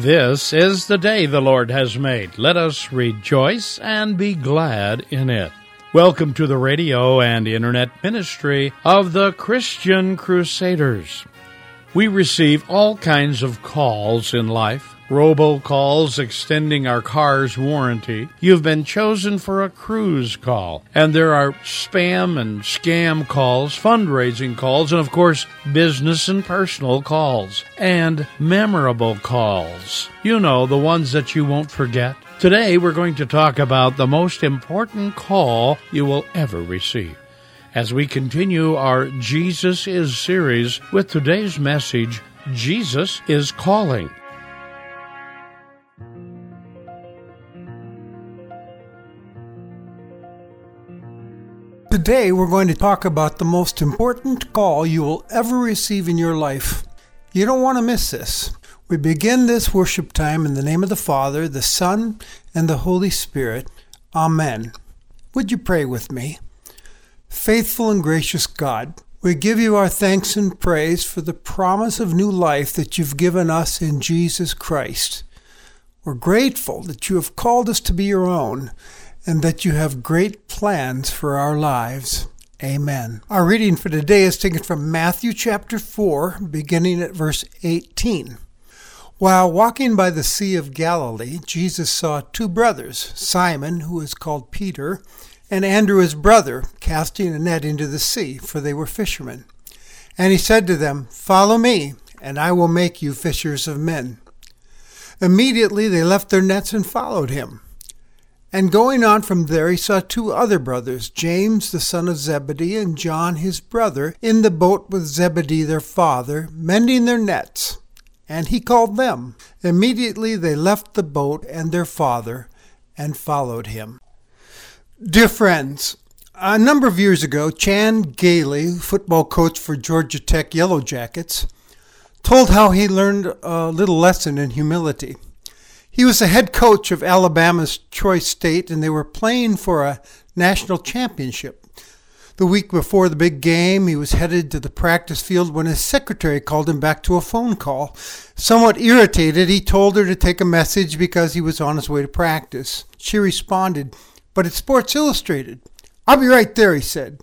This is the day the Lord has made. Let us rejoice and be glad in it. Welcome to the radio and internet ministry of the Christian Crusaders. We receive all kinds of calls in life robocalls extending our car's warranty. You've been chosen for a cruise call. And there are spam and scam calls, fundraising calls, and of course, business and personal calls. And memorable calls. You know, the ones that you won't forget. Today, we're going to talk about the most important call you will ever receive. As we continue our Jesus is series with today's message, Jesus is calling. Today, we're going to talk about the most important call you will ever receive in your life. You don't want to miss this. We begin this worship time in the name of the Father, the Son, and the Holy Spirit. Amen. Would you pray with me? Faithful and gracious God, we give you our thanks and praise for the promise of new life that you've given us in Jesus Christ. We're grateful that you have called us to be your own and that you have great plans for our lives. Amen. Our reading for today is taken from Matthew chapter 4, beginning at verse 18. While walking by the Sea of Galilee, Jesus saw two brothers, Simon, who is called Peter, and Andrew his brother, casting a net into the sea, for they were fishermen. And he said to them, Follow me, and I will make you fishers of men. Immediately they left their nets and followed him. And going on from there, he saw two other brothers, James the son of Zebedee and John his brother, in the boat with Zebedee their father, mending their nets. And he called them. Immediately they left the boat and their father and followed him. Dear friends, a number of years ago, Chan Gailey, football coach for Georgia Tech Yellow Jackets, told how he learned a little lesson in humility. He was the head coach of Alabama's Troy State, and they were playing for a national championship. The week before the big game, he was headed to the practice field when his secretary called him back to a phone call. Somewhat irritated, he told her to take a message because he was on his way to practice. She responded, But it's Sports Illustrated. I'll be right there, he said.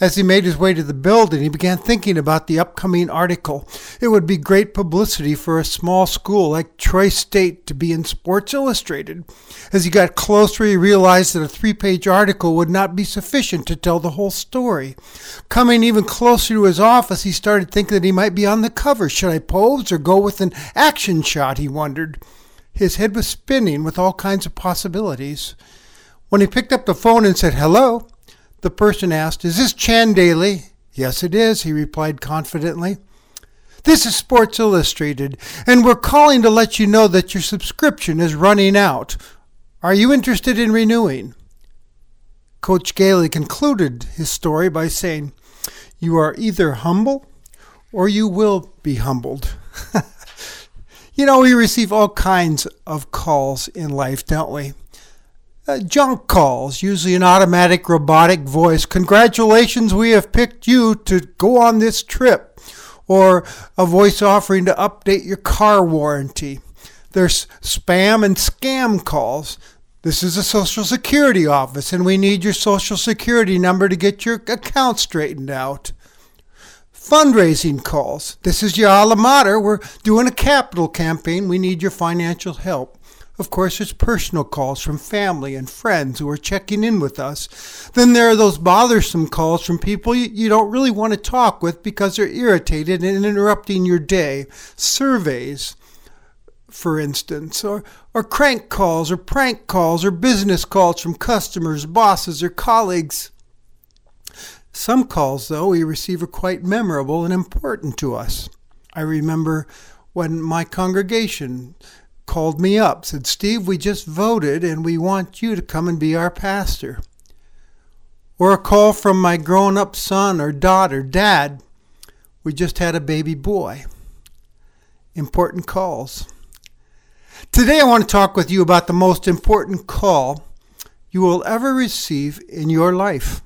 As he made his way to the building, he began thinking about the upcoming article. It would be great publicity for a small school like Troy State to be in Sports Illustrated. As he got closer, he realized that a three page article would not be sufficient to tell the whole story. Coming even closer to his office, he started thinking that he might be on the cover. Should I pose or go with an action shot? He wondered. His head was spinning with all kinds of possibilities. When he picked up the phone and said, Hello, the person asked, Is this Chan Gailey? Yes, it is, he replied confidently. This is Sports Illustrated, and we're calling to let you know that your subscription is running out. Are you interested in renewing? Coach Gailey concluded his story by saying, You are either humble or you will be humbled. you know, we receive all kinds of calls in life, don't we? Uh, junk calls, usually an automatic robotic voice. Congratulations, we have picked you to go on this trip. Or a voice offering to update your car warranty. There's spam and scam calls. This is a Social Security office, and we need your Social Security number to get your account straightened out. Fundraising calls. This is your alma mater. We're doing a capital campaign. We need your financial help. Of course, there's personal calls from family and friends who are checking in with us. Then there are those bothersome calls from people you, don't really want to talk with because they're irritated and interrupting your day. Surveys, for instance, or, or crank calls, or prank calls, or business calls from customers, bosses, or colleagues. Some calls, though, we receive are quite memorable and important to us. I remember when my congregation called me up, said, Steve, we just voted and we want you to come and be our pastor. Or a call from my grown up son or daughter, Dad, we just had a baby boy. Important calls. Today I want to talk with you about the most important call you will ever receive in your life.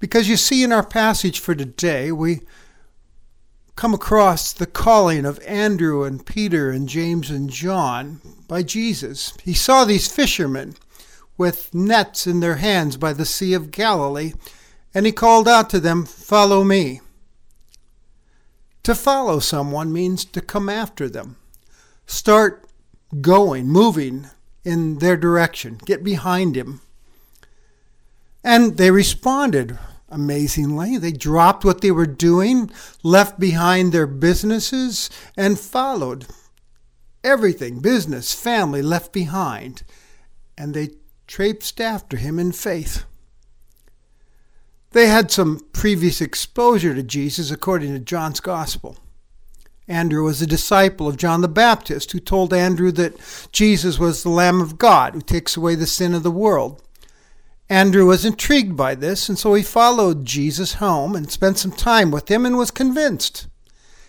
Because you see, in our passage for today, we come across the calling of Andrew and Peter and James and John by Jesus. He saw these fishermen with nets in their hands by the Sea of Galilee, and he called out to them, Follow me. To follow someone means to come after them. Start going, moving in their direction. Get behind him. And they responded amazingly. They dropped what they were doing, left behind their businesses, and followed. Everything business, family left behind. And they traipsed after him in faith. They had some previous exposure to Jesus according to John's Gospel. Andrew was a disciple of John the Baptist who told Andrew that Jesus was the Lamb of God who takes away the sin of the world. Andrew was intrigued by this, and so he followed Jesus home and spent some time with him and was convinced.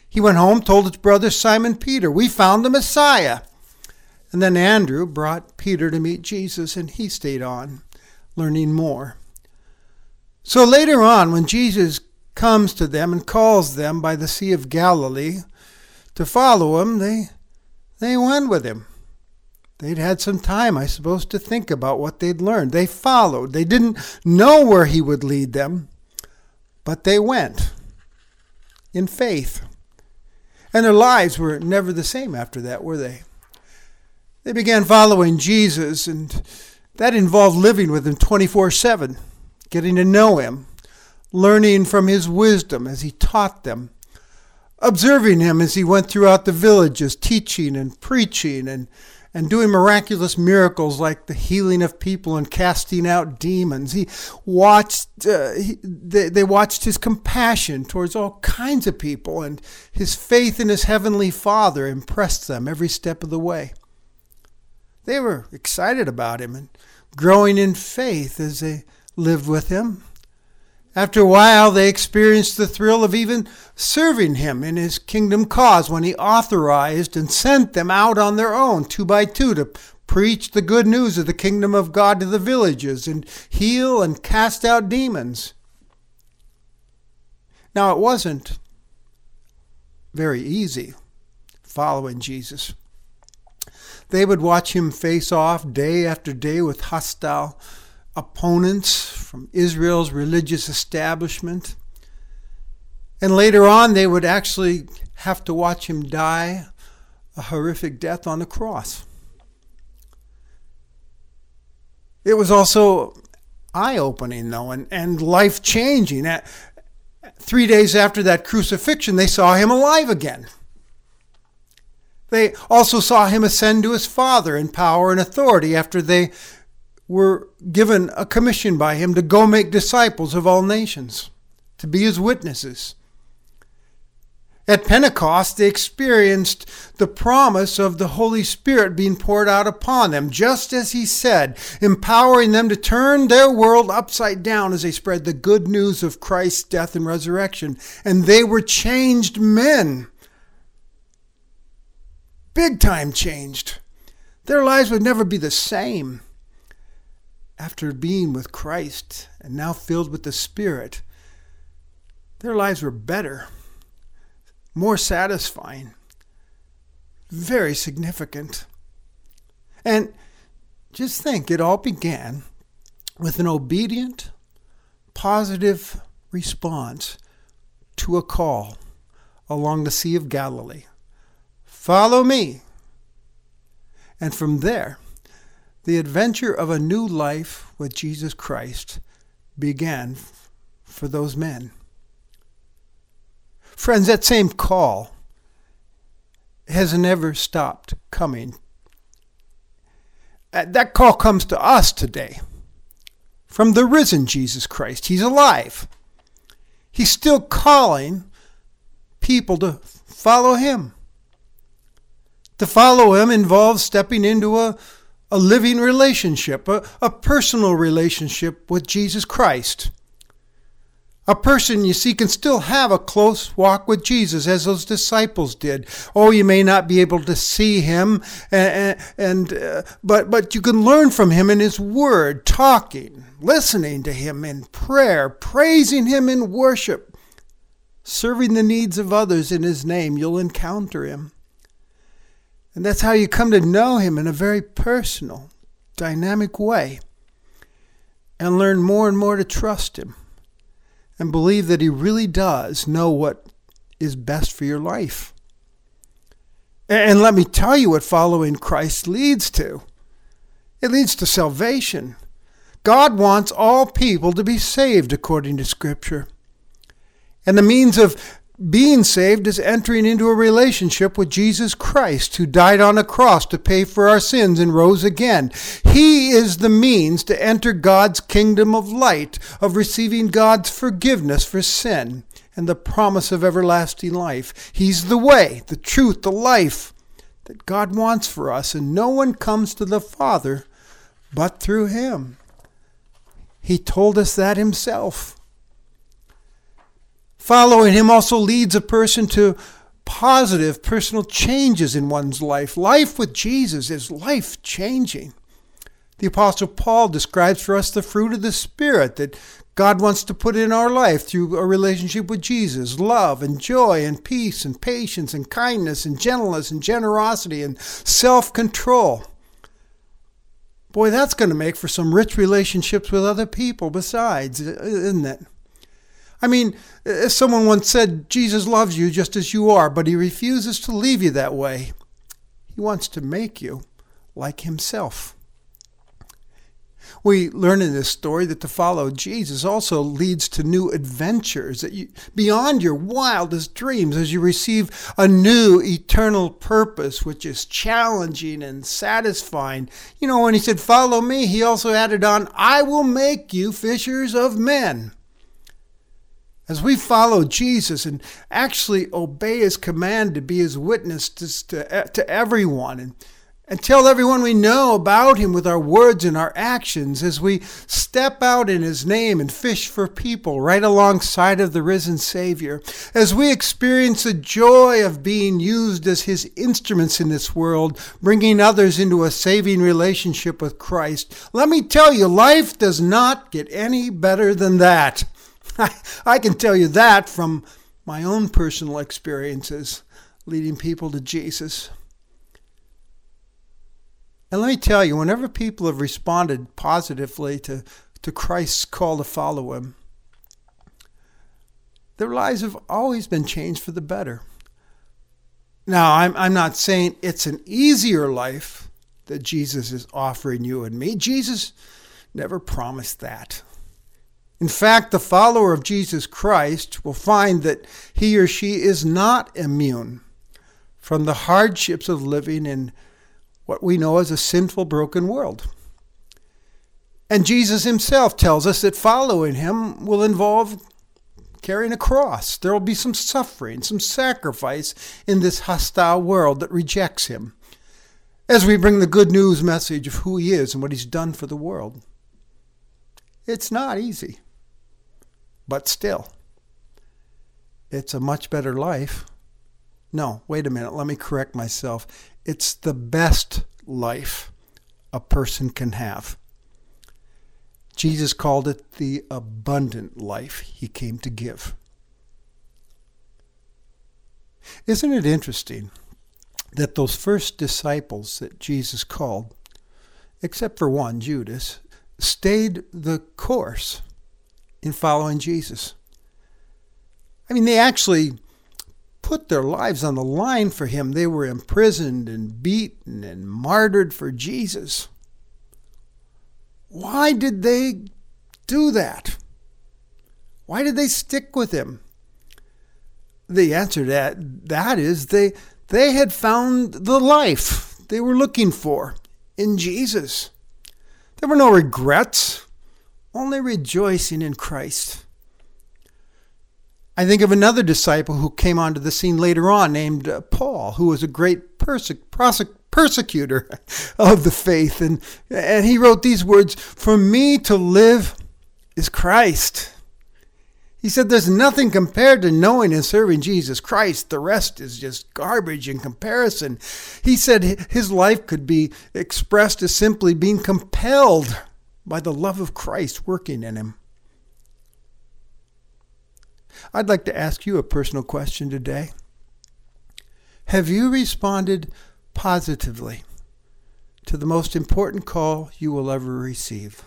He went home, told his brother Simon Peter, We found the Messiah. And then Andrew brought Peter to meet Jesus, and he stayed on, learning more. So later on, when Jesus comes to them and calls them by the Sea of Galilee to follow him, they, they went with him. They'd had some time, I suppose, to think about what they'd learned. They followed. They didn't know where he would lead them, but they went in faith. And their lives were never the same after that, were they? They began following Jesus, and that involved living with him 24 7, getting to know him, learning from his wisdom as he taught them, observing him as he went throughout the villages, teaching and preaching and and doing miraculous miracles like the healing of people and casting out demons. He watched, uh, he, they, they watched his compassion towards all kinds of people, and his faith in his heavenly Father impressed them every step of the way. They were excited about him and growing in faith as they lived with him. After a while, they experienced the thrill of even serving him in his kingdom cause when he authorized and sent them out on their own, two by two, to preach the good news of the kingdom of God to the villages and heal and cast out demons. Now, it wasn't very easy following Jesus. They would watch him face off day after day with hostile opponents from Israel's religious establishment. And later on, they would actually have to watch him die a horrific death on the cross. It was also eye opening, though, and, and life changing. Three days after that crucifixion, they saw him alive again. They also saw him ascend to his Father in power and authority after they were given a commission by him to go make disciples of all nations, to be his witnesses. At Pentecost, they experienced the promise of the Holy Spirit being poured out upon them, just as He said, empowering them to turn their world upside down as they spread the good news of Christ's death and resurrection. And they were changed men. Big time changed. Their lives would never be the same after being with Christ and now filled with the Spirit, their lives were better, more satisfying, very significant. And just think, it all began with an obedient, positive response to a call along the Sea of Galilee Follow me. And from there, the adventure of a new life with Jesus Christ began for those men. Friends, that same call has never stopped coming. Uh, that call comes to us today from the risen Jesus Christ. He's alive. He's still calling people to follow him. To follow him involves stepping into a a living relationship, a, a personal relationship with Jesus Christ. A person, you see, can still have a close walk with Jesus as those disciples did. Oh, you may not be able to see him, and, and uh, but but you can learn from him in his word, talking, listening to him in prayer, praising him in worship, serving the needs of others in His name, you'll encounter Him. And that's how you come to know Him in a very personal, dynamic way and learn more and more to trust Him and believe that He really does know what is best for your life. And let me tell you what following Christ leads to it leads to salvation. God wants all people to be saved according to Scripture. And the means of being saved is entering into a relationship with Jesus Christ, who died on a cross to pay for our sins and rose again. He is the means to enter God's kingdom of light, of receiving God's forgiveness for sin and the promise of everlasting life. He's the way, the truth, the life that God wants for us, and no one comes to the Father but through Him. He told us that Himself. Following him also leads a person to positive personal changes in one's life. Life with Jesus is life changing. The Apostle Paul describes for us the fruit of the Spirit that God wants to put in our life through a relationship with Jesus love and joy and peace and patience and kindness and gentleness and generosity and self control. Boy, that's going to make for some rich relationships with other people besides, isn't it? I mean, as someone once said, Jesus loves you just as you are, but he refuses to leave you that way. He wants to make you like himself. We learn in this story that to follow Jesus also leads to new adventures that you, beyond your wildest dreams as you receive a new eternal purpose, which is challenging and satisfying. You know, when he said, Follow me, he also added on, I will make you fishers of men. As we follow Jesus and actually obey his command to be his witness to, to, to everyone and, and tell everyone we know about him with our words and our actions, as we step out in his name and fish for people right alongside of the risen Savior, as we experience the joy of being used as his instruments in this world, bringing others into a saving relationship with Christ, let me tell you, life does not get any better than that. I, I can tell you that from my own personal experiences leading people to Jesus. And let me tell you, whenever people have responded positively to, to Christ's call to follow him, their lives have always been changed for the better. Now, I'm, I'm not saying it's an easier life that Jesus is offering you and me. Jesus never promised that. In fact, the follower of Jesus Christ will find that he or she is not immune from the hardships of living in what we know as a sinful, broken world. And Jesus himself tells us that following him will involve carrying a cross. There will be some suffering, some sacrifice in this hostile world that rejects him as we bring the good news message of who he is and what he's done for the world. It's not easy. But still, it's a much better life. No, wait a minute, let me correct myself. It's the best life a person can have. Jesus called it the abundant life he came to give. Isn't it interesting that those first disciples that Jesus called, except for one, Judas, stayed the course? In following Jesus. I mean, they actually put their lives on the line for him. They were imprisoned and beaten and martyred for Jesus. Why did they do that? Why did they stick with him? The answer to that, that is they, they had found the life they were looking for in Jesus. There were no regrets only rejoicing in Christ. I think of another disciple who came onto the scene later on named uh, Paul, who was a great perse- persecutor of the faith. And, and he wrote these words For me to live is Christ. He said, There's nothing compared to knowing and serving Jesus Christ. The rest is just garbage in comparison. He said his life could be expressed as simply being compelled by the love of Christ working in him. I'd like to ask you a personal question today. Have you responded positively to the most important call you will ever receive?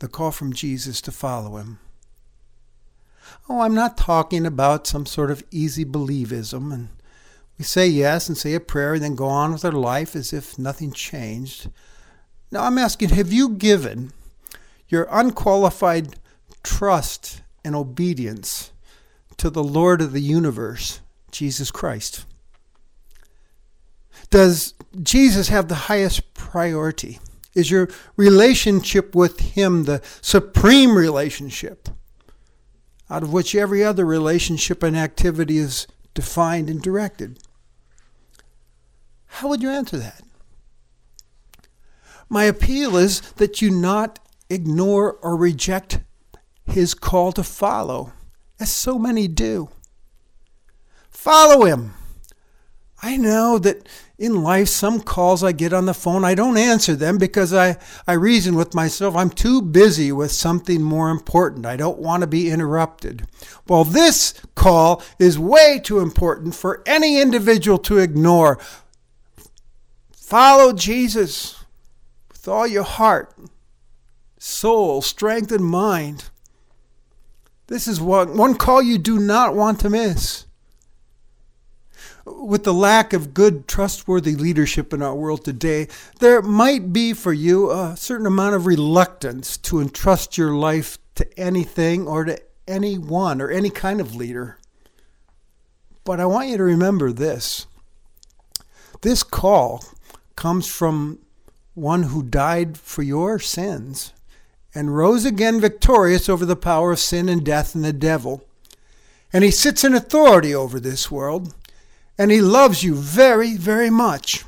The call from Jesus to follow him. Oh, I'm not talking about some sort of easy believism and we say yes and say a prayer and then go on with our life as if nothing changed. Now I'm asking, have you given your unqualified trust and obedience to the Lord of the universe, Jesus Christ? Does Jesus have the highest priority? Is your relationship with Him the supreme relationship out of which every other relationship and activity is defined and directed? How would you answer that? My appeal is that you not ignore or reject his call to follow, as so many do. Follow him. I know that in life, some calls I get on the phone, I don't answer them because I, I reason with myself, I'm too busy with something more important. I don't want to be interrupted. Well, this call is way too important for any individual to ignore. Follow Jesus with all your heart, soul, strength, and mind. This is one, one call you do not want to miss. With the lack of good, trustworthy leadership in our world today, there might be for you a certain amount of reluctance to entrust your life to anything or to anyone or any kind of leader. But I want you to remember this this call comes from one who died for your sins and rose again victorious over the power of sin and death and the devil. And he sits in authority over this world, and he loves you very, very much.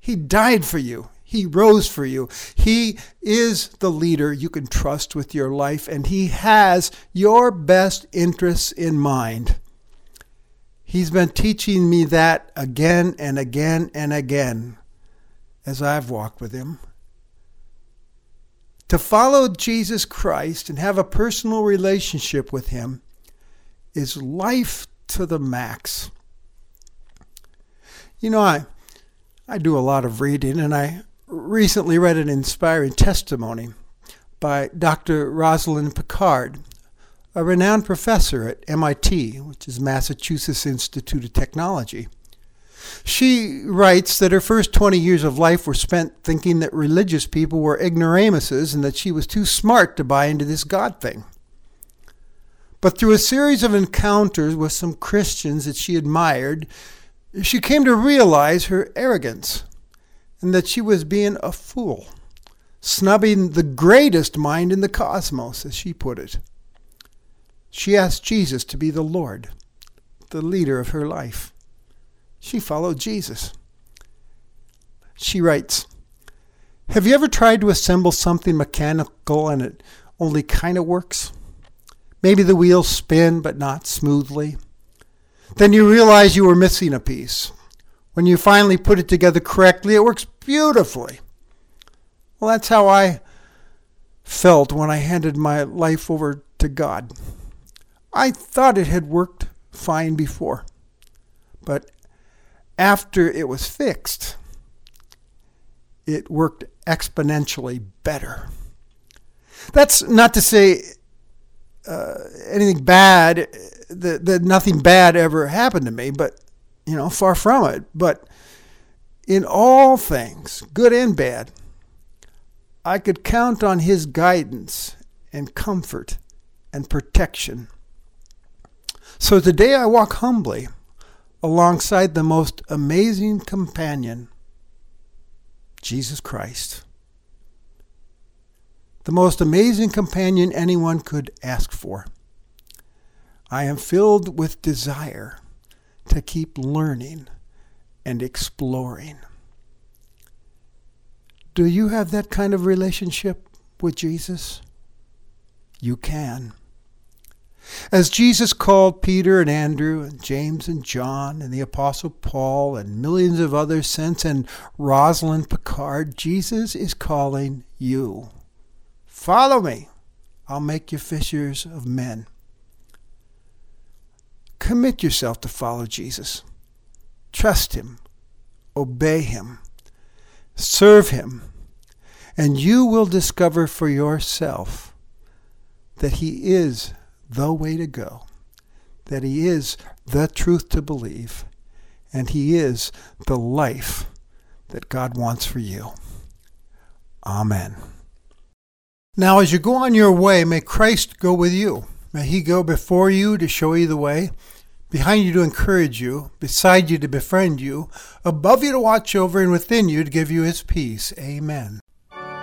He died for you. He rose for you. He is the leader you can trust with your life, and he has your best interests in mind. He's been teaching me that again and again and again as I've walked with him. To follow Jesus Christ and have a personal relationship with him is life to the max. You know, I I do a lot of reading and I recently read an inspiring testimony by Dr. Rosalind Picard, a renowned professor at MIT, which is Massachusetts Institute of Technology. She writes that her first 20 years of life were spent thinking that religious people were ignoramuses and that she was too smart to buy into this God thing. But through a series of encounters with some Christians that she admired, she came to realize her arrogance and that she was being a fool, snubbing the greatest mind in the cosmos, as she put it. She asked Jesus to be the Lord, the leader of her life. She followed Jesus. She writes Have you ever tried to assemble something mechanical and it only kind of works? Maybe the wheels spin, but not smoothly. Then you realize you were missing a piece. When you finally put it together correctly, it works beautifully. Well, that's how I felt when I handed my life over to God. I thought it had worked fine before, but after it was fixed, it worked exponentially better. That's not to say uh, anything bad, that, that nothing bad ever happened to me, but, you know, far from it. But in all things, good and bad, I could count on His guidance and comfort and protection. So today I walk humbly alongside the most amazing companion, Jesus Christ. The most amazing companion anyone could ask for. I am filled with desire to keep learning and exploring. Do you have that kind of relationship with Jesus? You can. As Jesus called Peter and Andrew and James and John and the Apostle Paul and millions of others since and Rosalind Picard, Jesus is calling you. Follow me. I'll make you fishers of men. Commit yourself to follow Jesus. Trust Him. Obey Him. Serve Him. And you will discover for yourself that He is the way to go, that He is the truth to believe, and He is the life that God wants for you. Amen. Now, as you go on your way, may Christ go with you. May He go before you to show you the way, behind you to encourage you, beside you to befriend you, above you to watch over, and within you to give you His peace. Amen.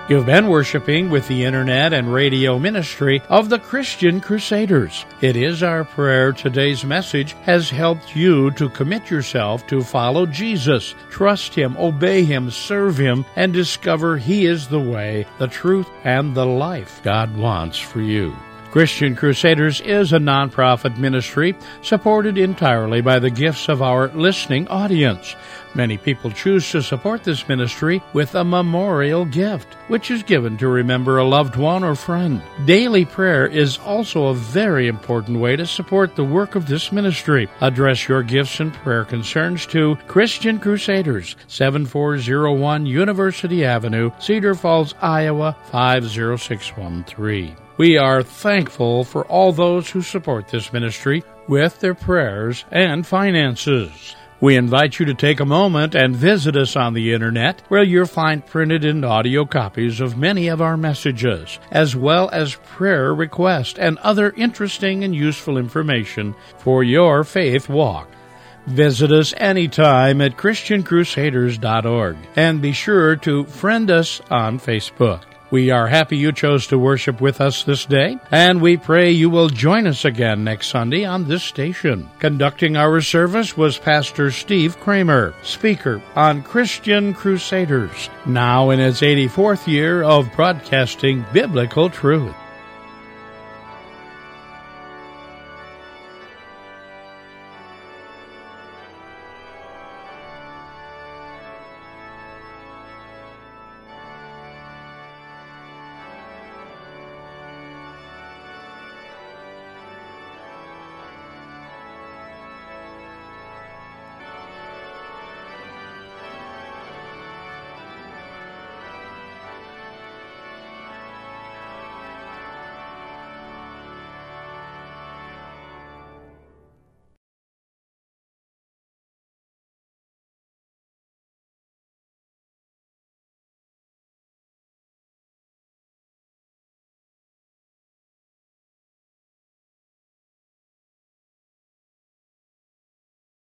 You've been worshiping with the internet and radio ministry of the Christian Crusaders. It is our prayer today's message has helped you to commit yourself to follow Jesus, trust Him, obey Him, serve Him, and discover He is the way, the truth, and the life God wants for you. Christian Crusaders is a nonprofit ministry supported entirely by the gifts of our listening audience. Many people choose to support this ministry with a memorial gift, which is given to remember a loved one or friend. Daily prayer is also a very important way to support the work of this ministry. Address your gifts and prayer concerns to Christian Crusaders, 7401 University Avenue, Cedar Falls, Iowa 50613. We are thankful for all those who support this ministry with their prayers and finances. We invite you to take a moment and visit us on the internet, where you'll find printed and audio copies of many of our messages, as well as prayer requests and other interesting and useful information for your faith walk. Visit us anytime at ChristianCrusaders.org and be sure to friend us on Facebook. We are happy you chose to worship with us this day, and we pray you will join us again next Sunday on this station. Conducting our service was Pastor Steve Kramer, speaker on Christian Crusaders, now in its 84th year of broadcasting biblical truth.